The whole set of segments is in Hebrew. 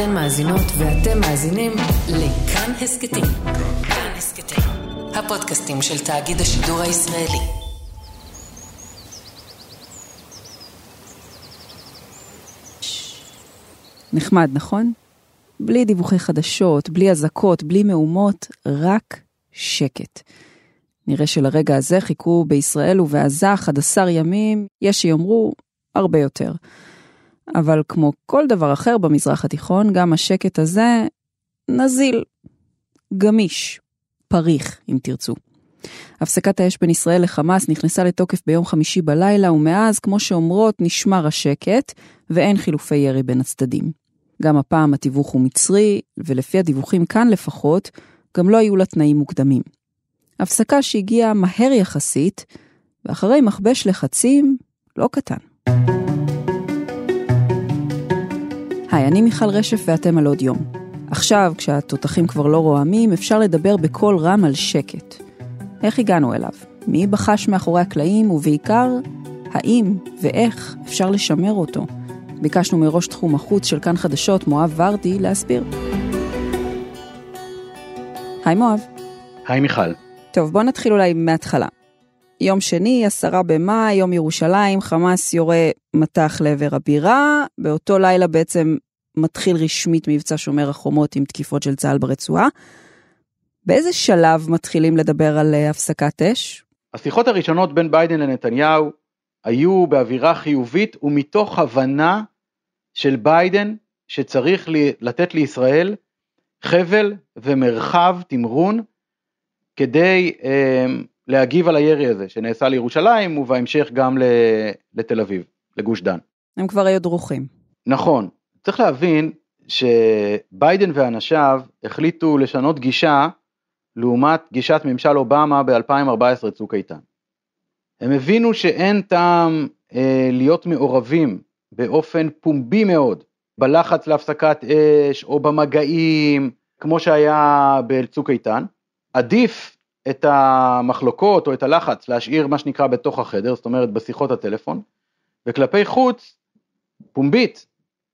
אתן מאזינות ואתם מאזינים לכאן הסכתים. כאן הסכתים, הפודקאסטים של תאגיד השידור הישראלי. נחמד, נכון? בלי דיווחי חדשות, בלי אזעקות, בלי מהומות, רק שקט. נראה שלרגע הזה חיכו בישראל ובעזה 11 ימים, יש שיאמרו הרבה יותר. אבל כמו כל דבר אחר במזרח התיכון, גם השקט הזה נזיל, גמיש, פריך, אם תרצו. הפסקת האש בין ישראל לחמאס נכנסה לתוקף ביום חמישי בלילה, ומאז, כמו שאומרות, נשמר השקט, ואין חילופי ירי בין הצדדים. גם הפעם התיווך הוא מצרי, ולפי הדיווחים כאן לפחות, גם לא היו לה תנאים מוקדמים. הפסקה שהגיעה מהר יחסית, ואחרי מכבש לחצים לא קטן. היי, אני מיכל רשף ואתם על עוד יום. עכשיו, כשהתותחים כבר לא רועמים, אפשר לדבר בקול רם על שקט. איך הגענו אליו? מי בחש מאחורי הקלעים, ובעיקר, האם ואיך אפשר לשמר אותו? ביקשנו מראש תחום החוץ של כאן חדשות, מואב ורדי, להסביר. היי מואב. היי מיכל. טוב, בוא נתחיל אולי מההתחלה. יום שני, עשרה במאי, יום ירושלים, חמאס יורה מטח לעבר הבירה, באותו לילה בעצם מתחיל רשמית מבצע שומר החומות עם תקיפות של צה"ל ברצועה. באיזה שלב מתחילים לדבר על אה, הפסקת אש? השיחות הראשונות בין ביידן לנתניהו היו באווירה חיובית ומתוך הבנה של ביידן שצריך לתת לישראל חבל ומרחב תמרון כדי אה, להגיב על הירי הזה שנעשה לירושלים ובהמשך גם לתל אביב, לגוש דן. הם כבר היו דרוכים. נכון, צריך להבין שביידן ואנשיו החליטו לשנות גישה לעומת גישת ממשל אובמה ב-2014 צוק איתן. הם הבינו שאין טעם אה, להיות מעורבים באופן פומבי מאוד בלחץ להפסקת אש או במגעים כמו שהיה בצוק איתן, עדיף את המחלוקות או את הלחץ להשאיר מה שנקרא בתוך החדר, זאת אומרת בשיחות הטלפון, וכלפי חוץ, פומבית,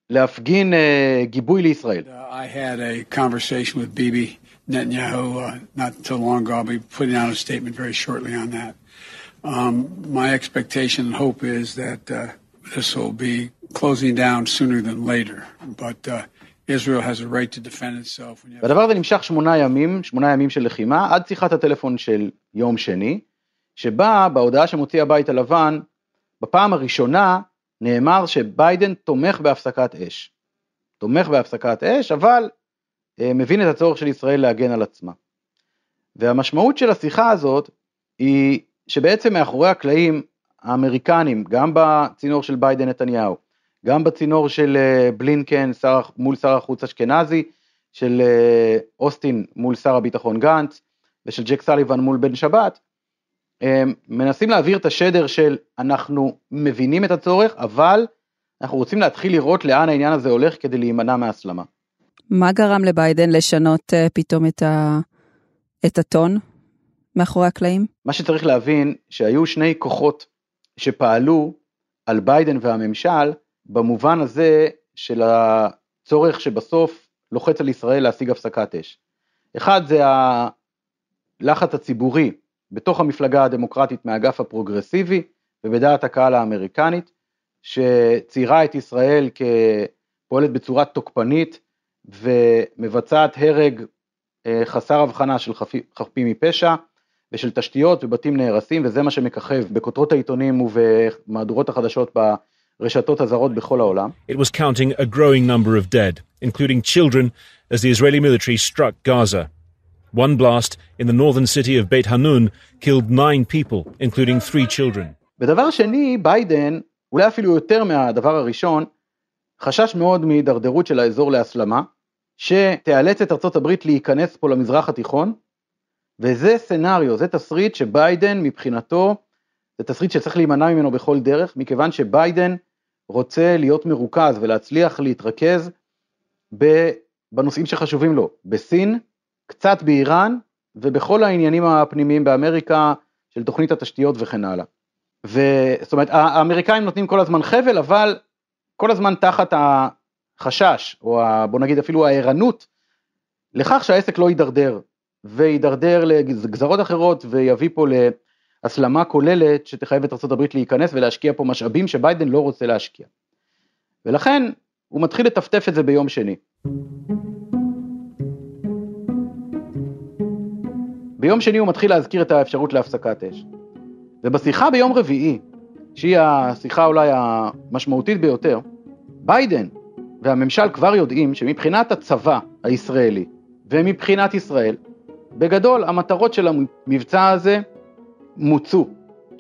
להפגין uh, גיבוי לישראל. I had a conversation with Bibi Netanyahu uh, not too long ago. I'll be putting out a statement very shortly on that. Um, my expectation and hope is that uh, this will be closing down sooner than later. But uh, והדבר הזה נמשך שמונה ימים, שמונה ימים של לחימה, עד שיחת הטלפון של יום שני, שבה בהודעה שמוציא הבית הלבן, בפעם הראשונה נאמר שביידן תומך בהפסקת אש. תומך בהפסקת אש, אבל אה, מבין את הצורך של ישראל להגן על עצמה. והמשמעות של השיחה הזאת היא שבעצם מאחורי הקלעים האמריקנים, גם בצינור של ביידן נתניהו, גם בצינור של אה, בלינקן שר, מול שר החוץ אשכנזי, של אה, אוסטין מול שר הביטחון גנץ ושל ג'ק סליבן מול בן שבת, הם מנסים להעביר את השדר של אנחנו מבינים את הצורך, אבל אנחנו רוצים להתחיל לראות לאן העניין הזה הולך כדי להימנע מהסלמה. מה גרם לביידן לשנות פתאום את, ה... את הטון מאחורי הקלעים? מה שצריך להבין שהיו שני כוחות שפעלו על ביידן והממשל במובן הזה של הצורך שבסוף לוחץ על ישראל להשיג הפסקת אש. אחד זה הלחץ הציבורי בתוך המפלגה הדמוקרטית מהאגף הפרוגרסיבי ובדעת הקהל האמריקנית, שציירה את ישראל כפועלת בצורה תוקפנית ומבצעת הרג אה, חסר הבחנה של חפים מפשע ושל תשתיות ובתים נהרסים וזה מה שמככב בכותרות העיתונים ובמהדורות החדשות רשתות הזרות בכל העולם. It was counting a growing number of dead, including children, as the Israeli military struck Gaza. One blast in the northern city of Beit Hanun killed nine people, including three children. ודבר שני, ביידן, אולי אפילו יותר מהדבר הראשון, חשש מאוד מהידרדרות של האזור להסלמה, שתיאלץ את ארצות הברית להיכנס פה למזרח התיכון, וזה סנאריו, זה תסריט שביידן מבחינתו, זה תסריט שצריך להימנע ממנו בכל דרך, מכיוון שביידן רוצה להיות מרוכז ולהצליח להתרכז בנושאים שחשובים לו, בסין, קצת באיראן ובכל העניינים הפנימיים באמריקה של תוכנית התשתיות וכן הלאה. וזאת אומרת האמריקאים נותנים כל הזמן חבל אבל כל הזמן תחת החשש, או ה, בוא נגיד אפילו הערנות, לכך שהעסק לא יידרדר, ויידרדר לגזרות אחרות ויביא פה להסלמה כוללת שתחייב את ארה"ב להיכנס ולהשקיע פה משאבים שביידן לא רוצה להשקיע. ולכן הוא מתחיל לטפטף את זה ביום שני. ביום שני הוא מתחיל להזכיר את האפשרות להפסקת אש. ובשיחה ביום רביעי, שהיא השיחה אולי המשמעותית ביותר, ביידן והממשל כבר יודעים שמבחינת הצבא הישראלי ומבחינת ישראל, בגדול המטרות של המבצע הזה מוצו.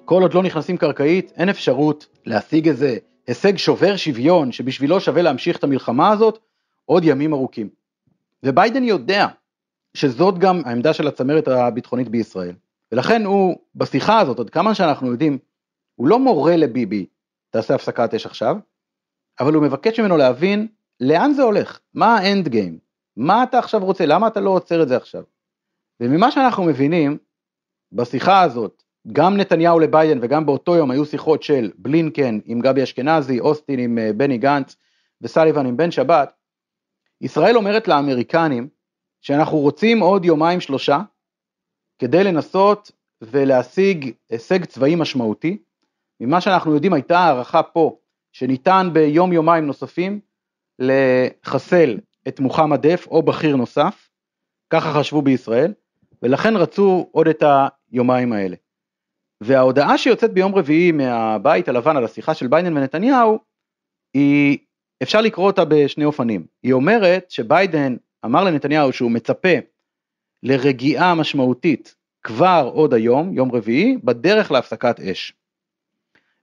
כל עוד לא נכנסים קרקעית, אין אפשרות להשיג איזה הישג שובר שוויון שבשבילו שווה להמשיך את המלחמה הזאת עוד ימים ארוכים. וביידן יודע שזאת גם העמדה של הצמרת הביטחונית בישראל. ולכן הוא, בשיחה הזאת, עד כמה שאנחנו יודעים, הוא לא מורה לביבי, תעשה הפסקת אש עכשיו, אבל הוא מבקש ממנו להבין לאן זה הולך, מה האנד גיים, מה אתה עכשיו רוצה, למה אתה לא עוצר את זה עכשיו. וממה שאנחנו מבינים, בשיחה הזאת, גם נתניהו לביידן וגם באותו יום היו שיחות של בלינקן עם גבי אשכנזי, אוסטין עם אה, בני גנץ וסליבן עם בן שבת, ישראל אומרת לאמריקנים שאנחנו רוצים עוד יומיים שלושה כדי לנסות ולהשיג הישג צבאי משמעותי. ממה שאנחנו יודעים הייתה הערכה פה שניתן ביום יומיים נוספים לחסל את מוחמד דף או בכיר נוסף, ככה חשבו בישראל, ולכן רצו עוד את היומיים האלה. וההודעה שיוצאת ביום רביעי מהבית הלבן על השיחה של ביידן ונתניהו, היא, אפשר לקרוא אותה בשני אופנים. היא אומרת שביידן אמר לנתניהו שהוא מצפה לרגיעה משמעותית כבר עוד היום, יום רביעי, בדרך להפסקת אש.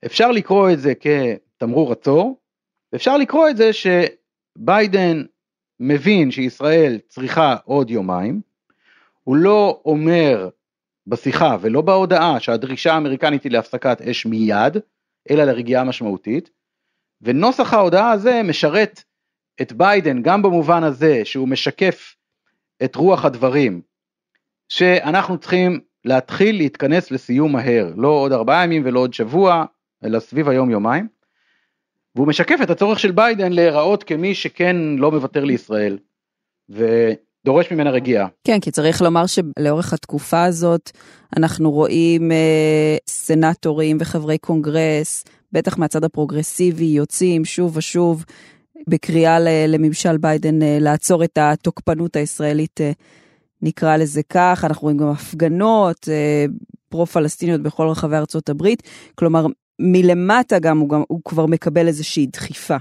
אפשר לקרוא את זה כתמרור עצור, אפשר לקרוא את זה שביידן מבין שישראל צריכה עוד יומיים, הוא לא אומר בשיחה ולא בהודעה שהדרישה האמריקנית היא להפסקת אש מיד, אלא לרגיעה משמעותית, ונוסח ההודעה הזה משרת את ביידן גם במובן הזה שהוא משקף את רוח הדברים, שאנחנו צריכים להתחיל להתכנס לסיום מהר, לא עוד ארבעה ימים ולא עוד שבוע, אלא סביב היום יומיים, והוא משקף את הצורך של ביידן להיראות כמי שכן לא מוותר לישראל. ו... דורש ממנה רגיעה. כן, כי צריך לומר שלאורך התקופה הזאת אנחנו רואים אה, סנטורים וחברי קונגרס, בטח מהצד הפרוגרסיבי, יוצאים שוב ושוב בקריאה לממשל ביידן אה, לעצור את התוקפנות הישראלית, אה, נקרא לזה כך. אנחנו רואים גם הפגנות אה, פרו-פלסטיניות בכל רחבי ארצות הברית. כלומר, מלמטה גם הוא, גם הוא כבר מקבל איזושהי דחיפה.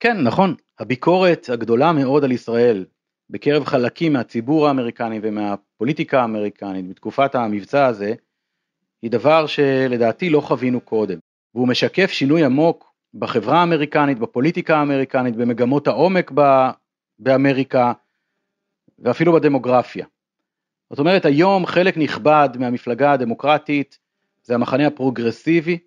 כן, נכון. הביקורת הגדולה מאוד על ישראל בקרב חלקים מהציבור האמריקני ומהפוליטיקה האמריקנית בתקופת המבצע הזה, היא דבר שלדעתי לא חווינו קודם, והוא משקף שינוי עמוק בחברה האמריקנית, בפוליטיקה האמריקנית, במגמות העומק ב, באמריקה ואפילו בדמוגרפיה. זאת אומרת היום חלק נכבד מהמפלגה הדמוקרטית זה המחנה הפרוגרסיבי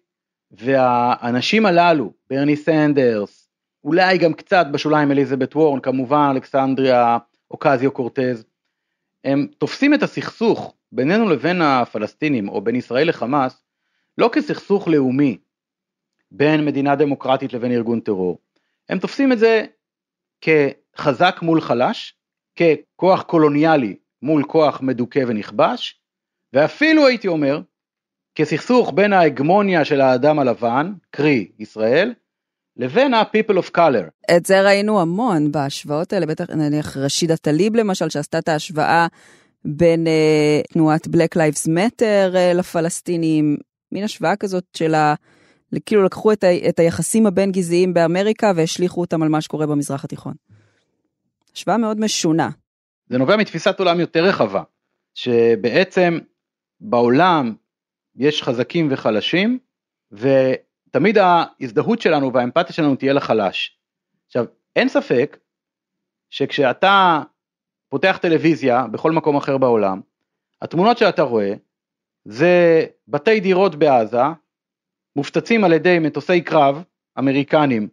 והאנשים הללו, ברני סנדרס, אולי גם קצת בשוליים אליזבת וורן, כמובן אלכסנדריה אוקזיו קורטז, הם תופסים את הסכסוך בינינו לבין הפלסטינים או בין ישראל לחמאס לא כסכסוך לאומי בין מדינה דמוקרטית לבין ארגון טרור, הם תופסים את זה כחזק מול חלש, ככוח קולוניאלי מול כוח מדוכא ונכבש, ואפילו הייתי אומר כסכסוך בין ההגמוניה של האדם הלבן, קרי ישראל, לבין ה-people of color. את זה ראינו המון בהשוואות האלה, בטח נניח רשידה טליב למשל, שעשתה את ההשוואה בין uh, תנועת Black Lives Matter uh, לפלסטינים, מין השוואה כזאת של ה... כאילו לקחו את, ה, את היחסים הבין גזעיים באמריקה והשליכו אותם על מה שקורה במזרח התיכון. השוואה מאוד משונה. זה נובע מתפיסת עולם יותר רחבה, שבעצם בעולם יש חזקים וחלשים, ו... תמיד ההזדהות שלנו והאמפתיה שלנו תהיה לחלש. עכשיו, אין ספק שכשאתה פותח טלוויזיה בכל מקום אחר בעולם, התמונות שאתה רואה זה בתי דירות בעזה, מופצצים על ידי מטוסי קרב אמריקנים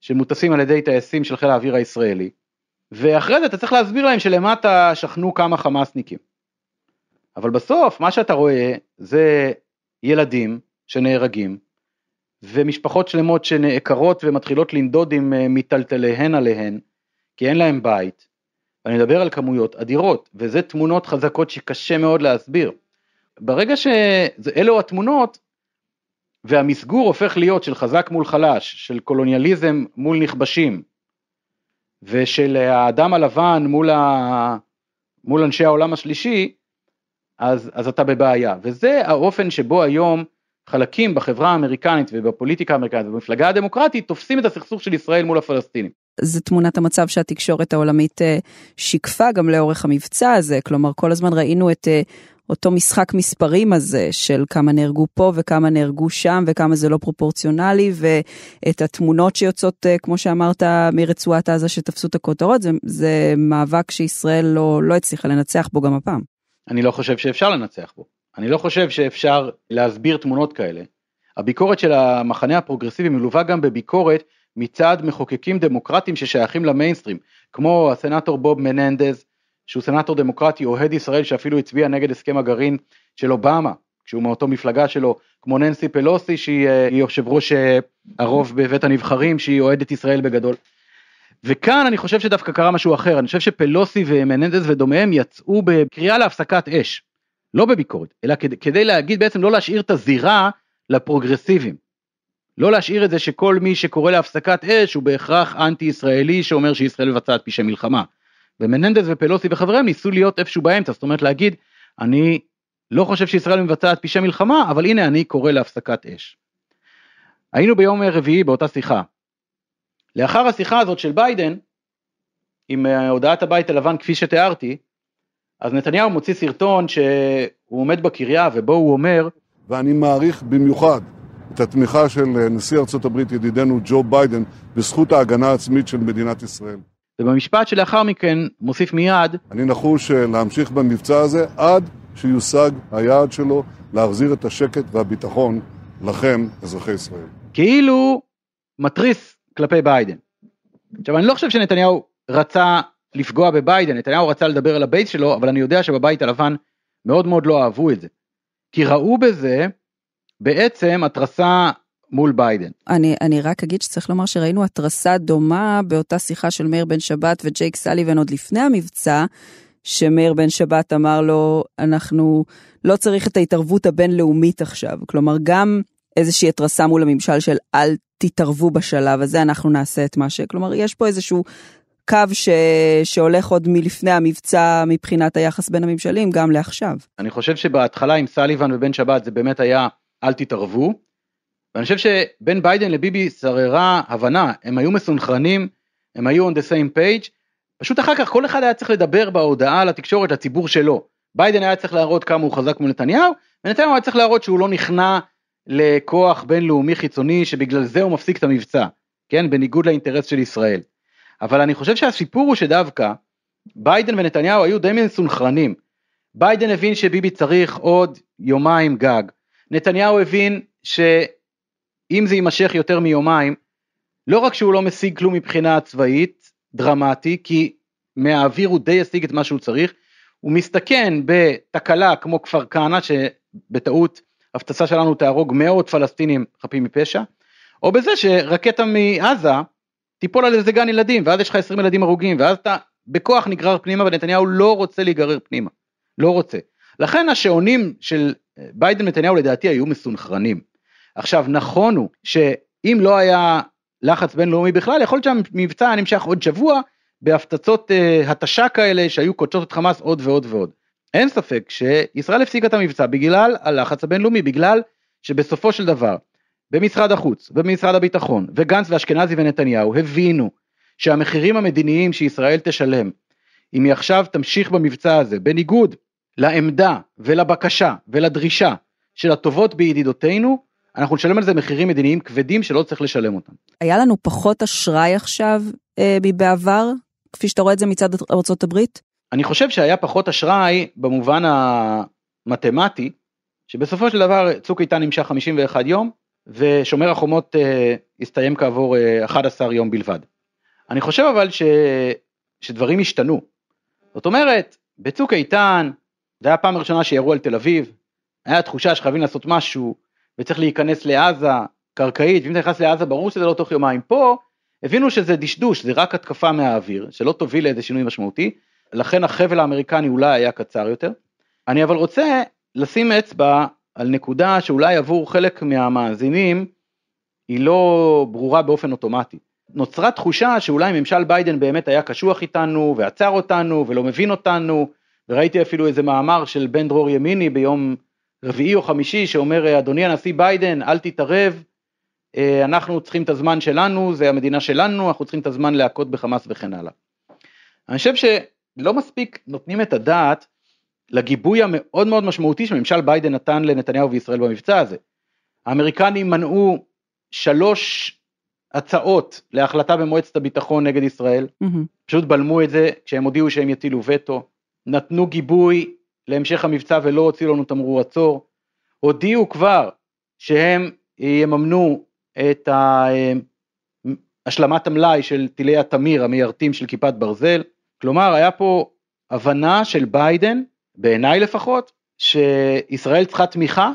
שמוטסים על ידי טייסים של חיל האוויר הישראלי, ואחרי זה אתה צריך להסביר להם שלמטה שכנו כמה חמאסניקים. אבל בסוף מה שאתה רואה זה ילדים שנהרגים, ומשפחות שלמות שנעקרות ומתחילות לנדוד עם אה, מיטלטליהן עליהן, כי אין להם בית. אני מדבר על כמויות אדירות, וזה תמונות חזקות שקשה מאוד להסביר. ברגע שאלו התמונות, והמסגור הופך להיות של חזק מול חלש, של קולוניאליזם מול נכבשים, ושל האדם הלבן מול, ה... מול אנשי העולם השלישי, אז, אז אתה בבעיה. וזה האופן שבו היום חלקים בחברה האמריקנית ובפוליטיקה האמריקנית ובמפלגה הדמוקרטית תופסים את הסכסוך של ישראל מול הפלסטינים. זה תמונת המצב שהתקשורת העולמית אה, שיקפה גם לאורך המבצע הזה, כלומר כל הזמן ראינו את אה, אותו משחק מספרים הזה של כמה נהרגו פה וכמה נהרגו שם וכמה זה לא פרופורציונלי ואת התמונות שיוצאות אה, כמו שאמרת מרצועת עזה שתפסו את הכותרות זה, זה מאבק שישראל לא, לא הצליחה לנצח בו גם הפעם. אני לא חושב שאפשר לנצח בו. אני לא חושב שאפשר להסביר תמונות כאלה. הביקורת של המחנה הפרוגרסיבי מלווה גם בביקורת מצד מחוקקים דמוקרטיים ששייכים למיינסטרים, כמו הסנאטור בוב מננדז, שהוא סנאטור דמוקרטי אוהד ישראל שאפילו הצביע נגד הסכם הגרעין של אובמה, כשהוא מאותו מפלגה שלו, כמו ננסי פלוסי שהיא אה, יושב ראש אה, הרוב בבית הנבחרים, שהיא אוהדת ישראל בגדול. וכאן אני חושב שדווקא קרה משהו אחר, אני חושב שפלוסי ומננדז ודומיהם יצאו בקריאה להפסקת אש, לא בביקורת, אלא כדי, כדי להגיד בעצם לא להשאיר את הזירה לפרוגרסיבים. לא להשאיר את זה שכל מי שקורא להפסקת אש הוא בהכרח אנטי ישראלי שאומר שישראל מבצעת פשעי מלחמה. ומננדס ופלוסי וחבריהם ניסו להיות איפשהו באמצע, זאת אומרת להגיד, אני לא חושב שישראל מבצעת פשעי מלחמה, אבל הנה אני קורא להפסקת אש. היינו ביום רביעי באותה שיחה. לאחר השיחה הזאת של ביידן, עם אה, הודעת הבית הלבן כפי שתיארתי, אז נתניהו מוציא סרטון שהוא עומד בקריה ובו הוא אומר ואני מעריך במיוחד את התמיכה של אה, נשיא ארצות הברית ידידנו ג'ו ביידן בזכות ההגנה העצמית של מדינת ישראל. ובמשפט שלאחר מכן מוסיף מיד אני נחוש אה, להמשיך במבצע הזה עד שיושג היעד שלו להחזיר את השקט והביטחון לכם, אזרחי ישראל. כאילו מתריס כלפי ביידן. עכשיו אני לא חושב שנתניהו רצה לפגוע בביידן, נתניהו רצה לדבר על הבייס שלו, אבל אני יודע שבבית הלבן מאוד מאוד לא אהבו את זה. כי ראו בזה בעצם התרסה מול ביידן. אני, אני רק אגיד שצריך לומר שראינו התרסה דומה באותה שיחה של מאיר בן שבת וג'ייק סליבן עוד לפני המבצע, שמאיר בן שבת אמר לו, אנחנו לא צריך את ההתערבות הבינלאומית עכשיו. כלומר, גם איזושהי התרסה מול הממשל של אל תתערבו בשלב הזה, אנחנו נעשה את מה ש... כלומר, יש פה איזשהו קו ש... שהולך עוד מלפני המבצע מבחינת היחס בין הממשלים, גם לעכשיו. אני חושב שבהתחלה עם סליבן ובן שבת זה באמת היה אל תתערבו. ואני חושב שבין ביידן לביבי שררה הבנה, הם היו מסונכרנים, הם היו on the same page, פשוט אחר כך כל אחד היה צריך לדבר בהודעה לתקשורת לציבור שלו. ביידן היה צריך להראות כמה הוא חזק מול נתניהו, ונתניהו היה צריך להראות שהוא לא נכנע לכוח בינלאומי חיצוני שבגלל זה הוא מפסיק את המבצע, כן, בניגוד לאינטרס של ישראל. אבל אני חושב שהסיפור הוא שדווקא ביידן ונתניהו היו די מסונכרנים. ביידן הבין שביבי צריך עוד יומיים גג. נתניהו הבין שאם זה יימשך יותר מיומיים, לא רק שהוא לא משיג כלום מבחינה צבאית, דרמטי, כי מהאוויר הוא די ישיג את מה שהוא צריך, הוא מסתכן בתקלה כמו כפר כנא, שבטעות הפצצה שלנו תהרוג מאות פלסטינים חפים מפשע, או בזה שרקטה מעזה תיפול על איזה גן ילדים, ואז יש לך 20 ילדים הרוגים, ואז אתה בכוח נגרר פנימה, ונתניהו לא רוצה להיגרר פנימה, לא רוצה. לכן השעונים של ביידן ונתניהו לדעתי היו מסונכרנים. עכשיו נכון הוא שאם לא היה לחץ בינלאומי בכלל, יכול להיות שהמבצע היה נמשך עוד שבוע בהפצצות uh, התשה כאלה שהיו קודשות את חמאס עוד ועוד ועוד. אין ספק שישראל הפסיקה את המבצע בגלל הלחץ הבינלאומי, בגלל שבסופו של דבר במשרד החוץ ובמשרד הביטחון וגנץ ואשכנזי ונתניהו הבינו שהמחירים המדיניים שישראל תשלם אם היא עכשיו תמשיך במבצע הזה בניגוד לעמדה ולבקשה ולדרישה של הטובות בידידותינו אנחנו נשלם על זה מחירים מדיניים כבדים שלא צריך לשלם אותם. היה לנו פחות אשראי עכשיו אה, מבעבר כפי שאתה רואה את זה מצד ארה"ב? אני חושב שהיה פחות אשראי במובן המתמטי שבסופו של דבר צוק איתן נמשך 51 יום ושומר החומות אה, הסתיים כעבור אה, 11 יום בלבד. אני חושב אבל ש... שדברים השתנו. זאת אומרת, בצוק איתן, זה היה הפעם הראשונה שירו על תל אביב, היה תחושה שחייבים לעשות משהו, וצריך להיכנס לעזה, קרקעית, ואם אתה נכנס לעזה ברור שזה לא תוך יומיים. פה הבינו שזה דשדוש, זה רק התקפה מהאוויר, שלא תוביל לאיזה שינוי משמעותי, לכן החבל האמריקני אולי היה קצר יותר. אני אבל רוצה לשים אצבע על נקודה שאולי עבור חלק מהמאזינים היא לא ברורה באופן אוטומטי. נוצרה תחושה שאולי ממשל ביידן באמת היה קשוח איתנו ועצר אותנו ולא מבין אותנו, וראיתי אפילו איזה מאמר של בן דרור ימיני ביום רביעי או חמישי שאומר אדוני הנשיא ביידן אל תתערב, אה, אנחנו צריכים את הזמן שלנו, זה המדינה שלנו, אנחנו צריכים את הזמן להכות בחמאס וכן הלאה. אני חושב שלא מספיק נותנים את הדעת לגיבוי המאוד מאוד משמעותי שממשל ביידן נתן לנתניהו וישראל במבצע הזה. האמריקנים מנעו שלוש הצעות להחלטה במועצת הביטחון נגד ישראל, mm-hmm. פשוט בלמו את זה כשהם הודיעו שהם יטילו וטו, נתנו גיבוי להמשך המבצע ולא הוציאו לנו תמרור עצור, הודיעו כבר שהם יממנו את השלמת המלאי של טילי התמיר המיירטים של כיפת ברזל, כלומר היה פה הבנה של ביידן, בעיניי לפחות, שישראל צריכה תמיכה,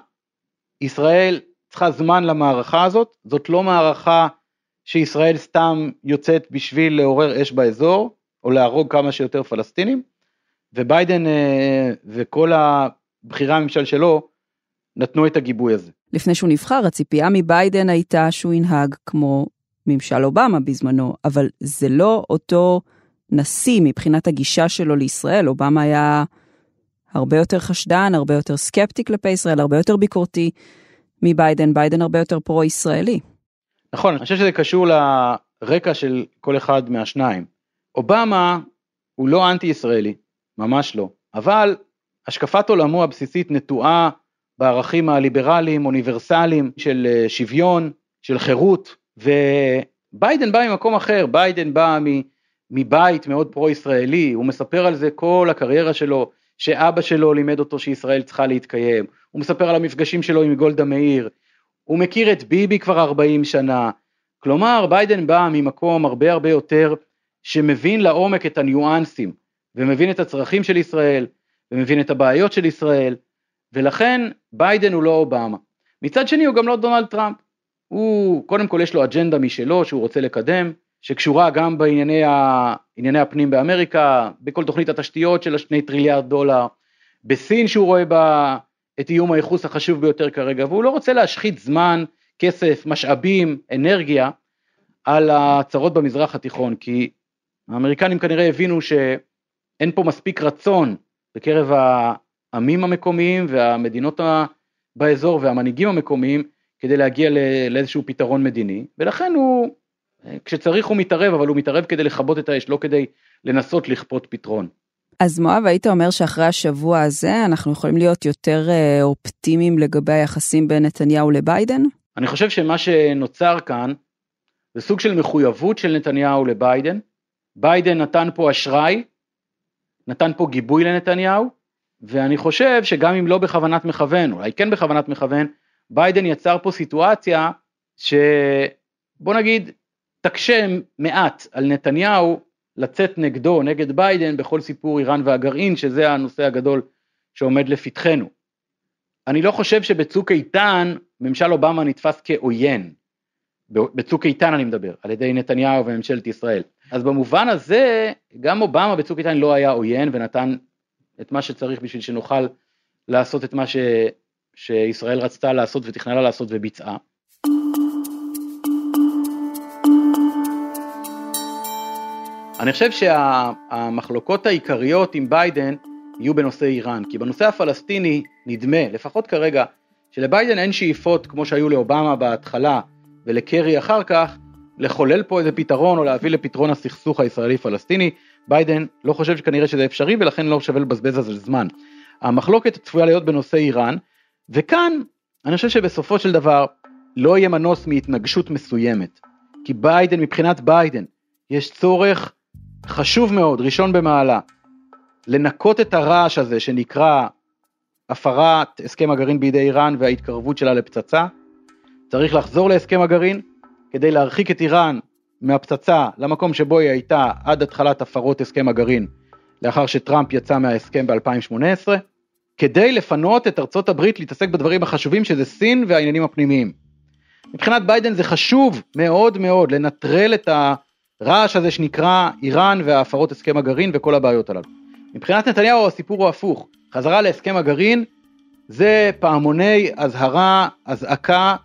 ישראל צריכה זמן למערכה הזאת, זאת לא מערכה שישראל סתם יוצאת בשביל לעורר אש באזור, או להרוג כמה שיותר פלסטינים, וביידן אה, וכל הבחירה הממשל שלו נתנו את הגיבוי הזה. לפני שהוא נבחר, הציפייה מביידן הייתה שהוא ינהג כמו ממשל אובמה בזמנו, אבל זה לא אותו נשיא מבחינת הגישה שלו לישראל. אובמה היה הרבה יותר חשדן, הרבה יותר סקפטי כלפי ישראל, הרבה יותר ביקורתי מביידן, ביידן הרבה יותר פרו-ישראלי. נכון, אני חושב שזה קשור לרקע של כל אחד מהשניים. אובמה הוא לא אנטי ישראלי, ממש לא, אבל השקפת עולמו הבסיסית נטועה בערכים הליברליים, אוניברסליים של אה, שוויון, של חירות, וביידן בא ממקום אחר, ביידן בא מבית מאוד פרו-ישראלי, הוא מספר על זה כל הקריירה שלו, שאבא שלו לימד אותו שישראל צריכה להתקיים, הוא מספר על המפגשים שלו עם גולדה מאיר, הוא מכיר את ביבי כבר 40 שנה, כלומר ביידן בא ממקום הרבה הרבה יותר שמבין לעומק את הניואנסים, ומבין את הצרכים של ישראל, ומבין את הבעיות של ישראל, ולכן ביידן הוא לא אובמה. מצד שני הוא גם לא דונלד טראמפ. הוא, קודם כל יש לו אג'נדה משלו שהוא רוצה לקדם, שקשורה גם בענייני ה, הפנים באמריקה, בכל תוכנית התשתיות של השני טריליארד דולר, בסין שהוא רואה בה את איום הייחוס החשוב ביותר כרגע, והוא לא רוצה להשחית זמן, כסף, משאבים, אנרגיה, על הצרות במזרח התיכון, כי האמריקנים כנראה הבינו שאין פה מספיק רצון בקרב העמים המקומיים והמדינות באזור והמנהיגים המקומיים כדי להגיע לאיזשהו פתרון מדיני, ולכן הוא, כשצריך הוא מתערב, אבל הוא מתערב כדי לכבות את האש, לא כדי לנסות לכפות פתרון. אז מואב, היית אומר שאחרי השבוע הזה אנחנו יכולים להיות יותר אה, אופטימיים לגבי היחסים בין נתניהו לביידן? אני חושב שמה שנוצר כאן זה סוג של מחויבות של נתניהו לביידן. ביידן נתן פה אשראי, נתן פה גיבוי לנתניהו, ואני חושב שגם אם לא בכוונת מכוון, אולי כן בכוונת מכוון, ביידן יצר פה סיטואציה שבוא נגיד תקשה מעט על נתניהו לצאת נגדו, נגד ביידן, בכל סיפור איראן והגרעין, שזה הנושא הגדול שעומד לפתחנו. אני לא חושב שבצוק איתן ממשל אובמה נתפס כעוין. בצוק איתן אני מדבר, על ידי נתניהו וממשלת ישראל. אז במובן הזה, גם אובמה בצוק איתן לא היה עוין ונתן את מה שצריך בשביל שנוכל לעשות את מה ש... שישראל רצתה לעשות ותכננה לעשות וביצעה. אני חושב שהמחלוקות העיקריות עם ביידן יהיו בנושא איראן, כי בנושא הפלסטיני נדמה, לפחות כרגע, שלביידן אין שאיפות כמו שהיו לאובמה בהתחלה ולקרי אחר כך, לחולל פה איזה פתרון או להביא לפתרון הסכסוך הישראלי-פלסטיני. ביידן לא חושב שכנראה שזה אפשרי ולכן לא שווה לבזבז על זה זמן. המחלוקת צפויה להיות בנושא איראן, וכאן אני חושב שבסופו של דבר לא יהיה מנוס מהתנגשות מסוימת. כי ביידן, מבחינת ביידן, יש צורך חשוב מאוד, ראשון במעלה, לנקות את הרעש הזה שנקרא הפרת הסכם הגרעין בידי איראן וההתקרבות שלה לפצצה. צריך לחזור להסכם הגרעין כדי להרחיק את איראן מהפצצה למקום שבו היא הייתה עד התחלת הפרות הסכם הגרעין, לאחר שטראמפ יצא מההסכם ב-2018, כדי לפנות את ארצות הברית להתעסק בדברים החשובים שזה סין והעניינים הפנימיים. מבחינת ביידן זה חשוב מאוד מאוד לנטרל את הרעש הזה שנקרא איראן והפרות הסכם הגרעין וכל הבעיות הללו. מבחינת נתניהו הסיפור הוא הפוך, חזרה להסכם הגרעין זה פעמוני אזהרה, אזעקה,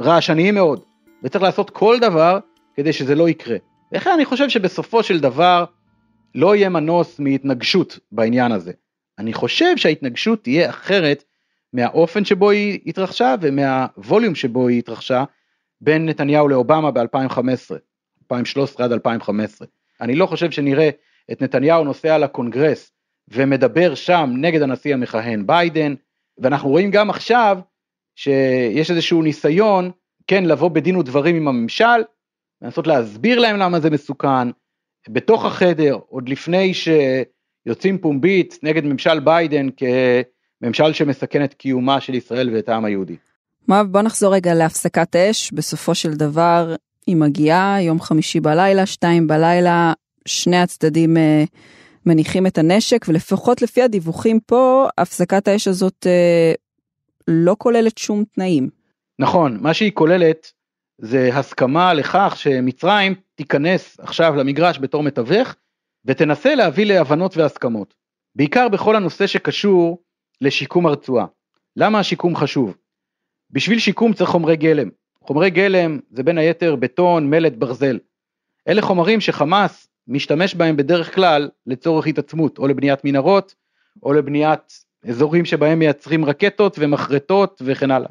רעשניים מאוד, וצריך לעשות כל דבר כדי שזה לא יקרה. לכן אני חושב שבסופו של דבר לא יהיה מנוס מהתנגשות בעניין הזה. אני חושב שההתנגשות תהיה אחרת מהאופן שבו היא התרחשה ומהווליום שבו היא התרחשה בין נתניהו לאובמה ב-2015, 2013 עד 2015. אני לא חושב שנראה את נתניהו נוסע לקונגרס ומדבר שם נגד הנשיא המכהן ביידן, ואנחנו רואים גם עכשיו שיש איזשהו ניסיון כן לבוא בדין ודברים עם הממשל, לנסות להסביר להם למה זה מסוכן, בתוך החדר, עוד לפני שיוצאים פומבית נגד ממשל ביידן כממשל שמסכן את קיומה של ישראל ואת העם היהודי. מואב, בוא נחזור רגע להפסקת אש, בסופו של דבר היא מגיעה, יום חמישי בלילה, שתיים בלילה, שני הצדדים אה, מניחים את הנשק, ולפחות לפי הדיווחים פה, הפסקת האש הזאת אה, לא כוללת שום תנאים. נכון, מה שהיא כוללת זה הסכמה לכך שמצרים תיכנס עכשיו למגרש בתור מתווך ותנסה להביא להבנות והסכמות. בעיקר בכל הנושא שקשור לשיקום הרצועה. למה השיקום חשוב? בשביל שיקום צריך חומרי גלם. חומרי גלם זה בין היתר בטון, מלט, ברזל. אלה חומרים שחמאס משתמש בהם בדרך כלל לצורך התעצמות, או לבניית מנהרות, או לבניית אזורים שבהם מייצרים רקטות ומחרטות וכן הלאה.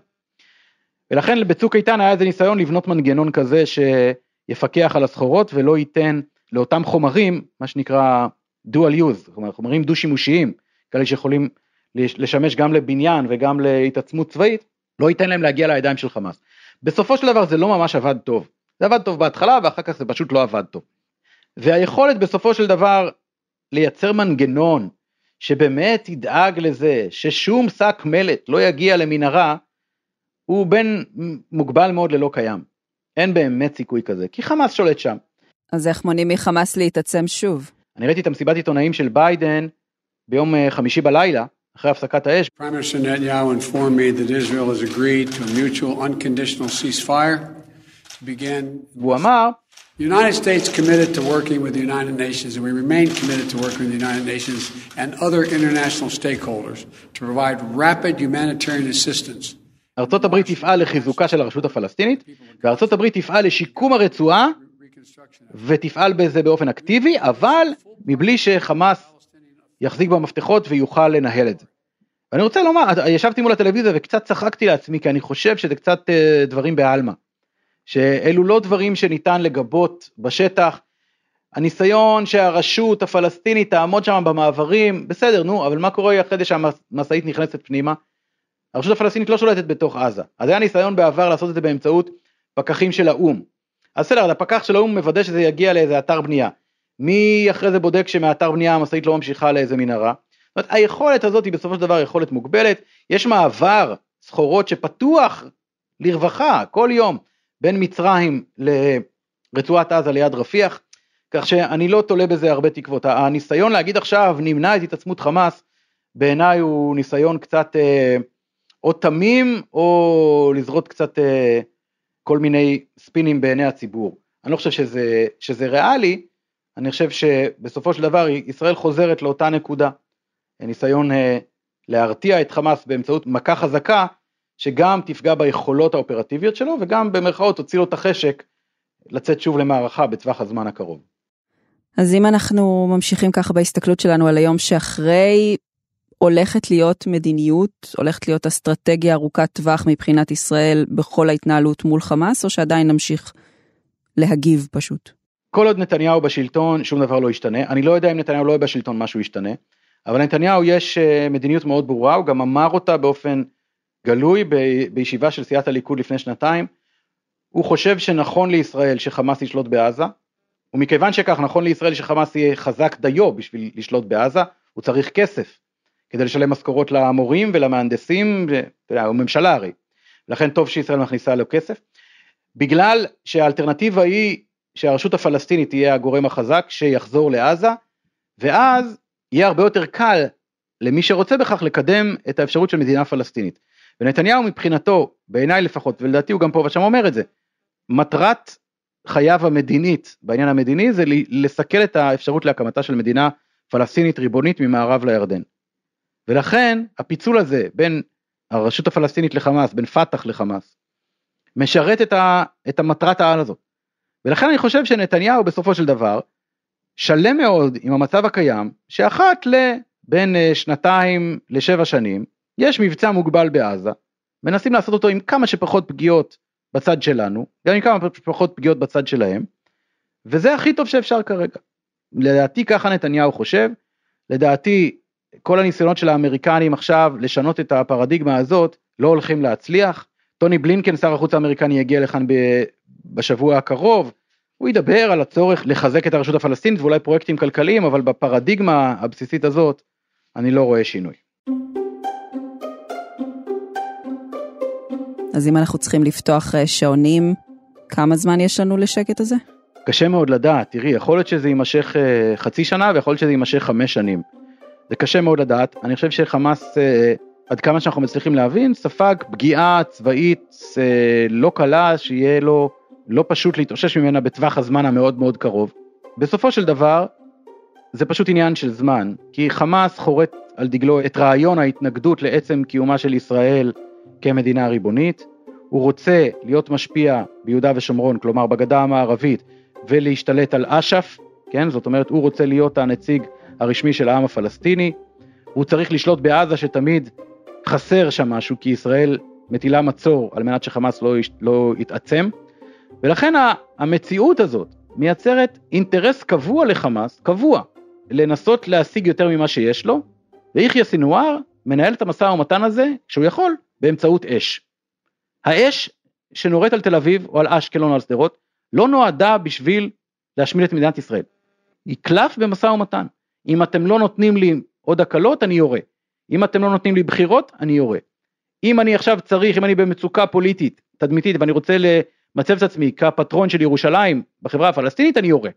ולכן בצוק איתן היה איזה ניסיון לבנות מנגנון כזה שיפקח על הסחורות ולא ייתן לאותם חומרים, מה שנקרא dual use, אומרת חומרים דו שימושיים, כאלה שיכולים לשמש גם לבניין וגם להתעצמות צבאית, לא ייתן להם להגיע לידיים של חמאס. בסופו של דבר זה לא ממש עבד טוב, זה עבד טוב בהתחלה ואחר כך זה פשוט לא עבד טוב. והיכולת בסופו של דבר לייצר מנגנון שבאמת ידאג לזה ששום שק מלט לא יגיע למנהרה, הוא בין מוגבל מאוד ללא קיים. אין באמת סיכוי כזה, כי חמאס שולט שם. אז איך מונעים מחמאס להתעצם שוב? אני ראיתי את המסיבת עיתונאים של ביידן ביום אה, חמישי בלילה, אחרי הפסקת האש. והוא אמר, The United States committed to working with the United Nations, and we remain committed to working with the United Nations and other international stakeholders to provide rapid humanitarian assistance ארצות הברית תפעל לחיזוקה של הרשות הפלסטינית, וארצות הברית תפעל לשיקום הרצועה, ותפעל בזה באופן אקטיבי, אבל מבלי שחמאס יחזיק במפתחות ויוכל לנהל את זה. ואני רוצה לומר, ישבתי מול הטלוויזיה וקצת צחקתי לעצמי, כי אני חושב שזה קצת אה, דברים בעלמא. שאלו לא דברים שניתן לגבות בשטח. הניסיון שהרשות הפלסטינית תעמוד שם במעברים, בסדר, נו, אבל מה קורה אחרי זה שהמשאית נכנסת פנימה? הרשות הפלסטינית לא שולטת בתוך עזה. אז היה ניסיון בעבר לעשות את זה באמצעות פקחים של האו"ם. אז בסדר, הפקח של האו"ם מוודא שזה יגיע לאיזה אתר בנייה. מי אחרי זה בודק שמאתר בנייה המשאית לא ממשיכה לאיזה מנהרה? זאת אומרת, היכולת הזאת היא בסופו של דבר יכולת מוגבלת, יש מעבר סחורות שפתוח לרווחה כל יום בין מצרים לרצועת עזה ליד רפיח, כך שאני לא תולה בזה הרבה תקוות. הניסיון להגיד עכשיו נמנע את התעצמות חמאס, בעיניי הוא ניסיון קצת אה, או תמים או לזרות קצת אה, כל מיני ספינים בעיני הציבור. אני לא חושב שזה, שזה ריאלי, אני חושב שבסופו של דבר ישראל חוזרת לאותה נקודה. ניסיון אה, להרתיע את חמאס באמצעות מכה חזקה, שגם תפגע ביכולות האופרטיביות שלו וגם במרכאות תוציא לו את החשק לצאת שוב למערכה בטווח הזמן הקרוב. אז אם אנחנו ממשיכים ככה בהסתכלות שלנו על היום שאחרי, הולכת להיות מדיניות, הולכת להיות אסטרטגיה ארוכת טווח מבחינת ישראל בכל ההתנהלות מול חמאס, או שעדיין נמשיך להגיב פשוט? כל עוד נתניהו בשלטון, שום דבר לא ישתנה. אני לא יודע אם נתניהו לא יהיה בשלטון משהו ישתנה, אבל נתניהו יש אה, מדיניות מאוד ברורה, הוא גם אמר אותה באופן גלוי בישיבה של סיעת הליכוד לפני שנתיים. הוא חושב שנכון לישראל שחמאס ישלוט בעזה, ומכיוון שכך נכון לישראל שחמאס יהיה חזק דיו בשביל לשלוט בעזה, הוא צריך כסף. כדי לשלם משכורות למורים ולמהנדסים, הוא ממשלה הרי, לכן טוב שישראל מכניסה לו כסף. בגלל שהאלטרנטיבה היא שהרשות הפלסטינית תהיה הגורם החזק שיחזור לעזה, ואז יהיה הרבה יותר קל למי שרוצה בכך לקדם את האפשרות של מדינה פלסטינית. ונתניהו מבחינתו, בעיניי לפחות, ולדעתי הוא גם פה ושם אומר את זה, מטרת חייו המדינית, בעניין המדיני, זה לסכל את האפשרות להקמתה של מדינה פלסטינית ריבונית ממערב לירדן. ולכן הפיצול הזה בין הרשות הפלסטינית לחמאס, בין פת"ח לחמאס, משרת את, ה, את המטרת העל הזאת. ולכן אני חושב שנתניהו בסופו של דבר שלם מאוד עם המצב הקיים, שאחת לבין אה, שנתיים לשבע שנים, יש מבצע מוגבל בעזה, מנסים לעשות אותו עם כמה שפחות פגיעות בצד שלנו, גם עם כמה שפחות פגיעות בצד שלהם, וזה הכי טוב שאפשר כרגע. לדעתי ככה נתניהו חושב, לדעתי כל הניסיונות של האמריקנים עכשיו לשנות את הפרדיגמה הזאת לא הולכים להצליח. טוני בלינקן שר החוץ האמריקני יגיע לכאן בשבוע הקרוב, הוא ידבר על הצורך לחזק את הרשות הפלסטינית ואולי פרויקטים כלכליים, אבל בפרדיגמה הבסיסית הזאת אני לא רואה שינוי. אז אם אנחנו צריכים לפתוח אה, שעונים, כמה זמן יש לנו לשקט הזה? קשה מאוד לדעת, תראי, יכול להיות שזה יימשך אה, חצי שנה ויכול להיות שזה יימשך חמש שנים. זה קשה מאוד לדעת, אני חושב שחמאס, אה, עד כמה שאנחנו מצליחים להבין, ספג פגיעה צבאית לא קלה, שיהיה לו לא פשוט להתאושש ממנה בטווח הזמן המאוד מאוד קרוב. בסופו של דבר, זה פשוט עניין של זמן, כי חמאס חורט על דגלו את רעיון ההתנגדות לעצם קיומה של ישראל כמדינה ריבונית, הוא רוצה להיות משפיע ביהודה ושומרון, כלומר בגדה המערבית, ולהשתלט על אש"ף, כן? זאת אומרת, הוא רוצה להיות הנציג הרשמי של העם הפלסטיני, הוא צריך לשלוט בעזה שתמיד חסר שם משהו, כי ישראל מטילה מצור על מנת שחמאס לא, לא יתעצם, ולכן המציאות הזאת מייצרת אינטרס קבוע לחמאס, קבוע, לנסות להשיג יותר ממה שיש לו, ויחיא סינואר מנהל את המשא ומתן הזה, כשהוא יכול, באמצעות אש. האש שנורית על תל אביב או על אשקלון או על שדרות, לא נועדה בשביל להשמיד את מדינת ישראל. היא קלף במשא ומתן. אם אתם לא נותנים לי עוד הקלות, אני יורה. אם אתם לא נותנים לי בחירות, אני יורה. אם אני עכשיו צריך, אם אני במצוקה פוליטית, תדמיתית, ואני רוצה למצב את עצמי כפטרון של ירושלים בחברה הפלסטינית, אני יורה.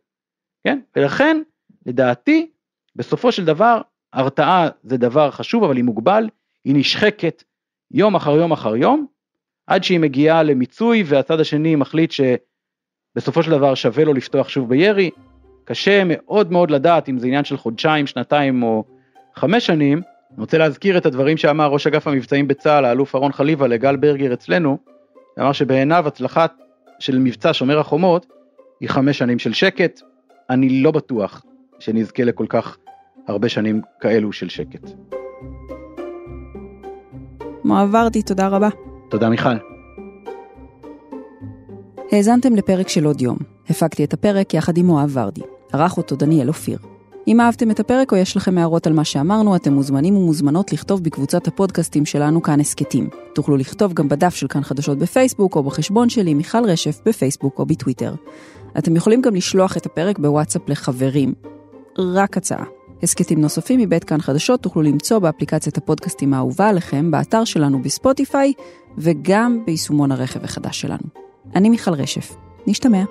כן? ולכן, לדעתי, בסופו של דבר, הרתעה זה דבר חשוב, אבל היא מוגבל, היא נשחקת יום אחר יום אחר יום, עד שהיא מגיעה למיצוי והצד השני מחליט שבסופו של דבר שווה לו לפתוח שוב בירי. קשה מאוד מאוד לדעת אם זה עניין של חודשיים, שנתיים או חמש שנים. אני רוצה להזכיר את הדברים שאמר ראש אגף המבצעים בצה"ל, האלוף אהרון חליבה, לגל ברגר אצלנו, אמר שבעיניו הצלחת של מבצע שומר החומות היא חמש שנים של שקט. אני לא בטוח שנזכה לכל כך הרבה שנים כאלו של שקט. מואב ורדי, תודה רבה. תודה מיכל. האזנתם לפרק של עוד יום. הפקתי את הפרק יחד עם מואב ורדי. ערך אותו דניאל אופיר. אם אהבתם את הפרק או יש לכם הערות על מה שאמרנו, אתם מוזמנים ומוזמנות לכתוב בקבוצת הפודקאסטים שלנו כאן הסכתים. תוכלו לכתוב גם בדף של כאן חדשות בפייסבוק או בחשבון שלי מיכל רשף בפייסבוק או בטוויטר. אתם יכולים גם לשלוח את הפרק בוואטסאפ לחברים. רק הצעה. הסכתים נוספים מבית כאן חדשות תוכלו למצוא באפליקציית הפודקאסטים האהובה עליכם, באתר שלנו בספוטיפיי, וגם ביישומון הרכב החדש שלנו. אני מיכל רשף. נשתמע.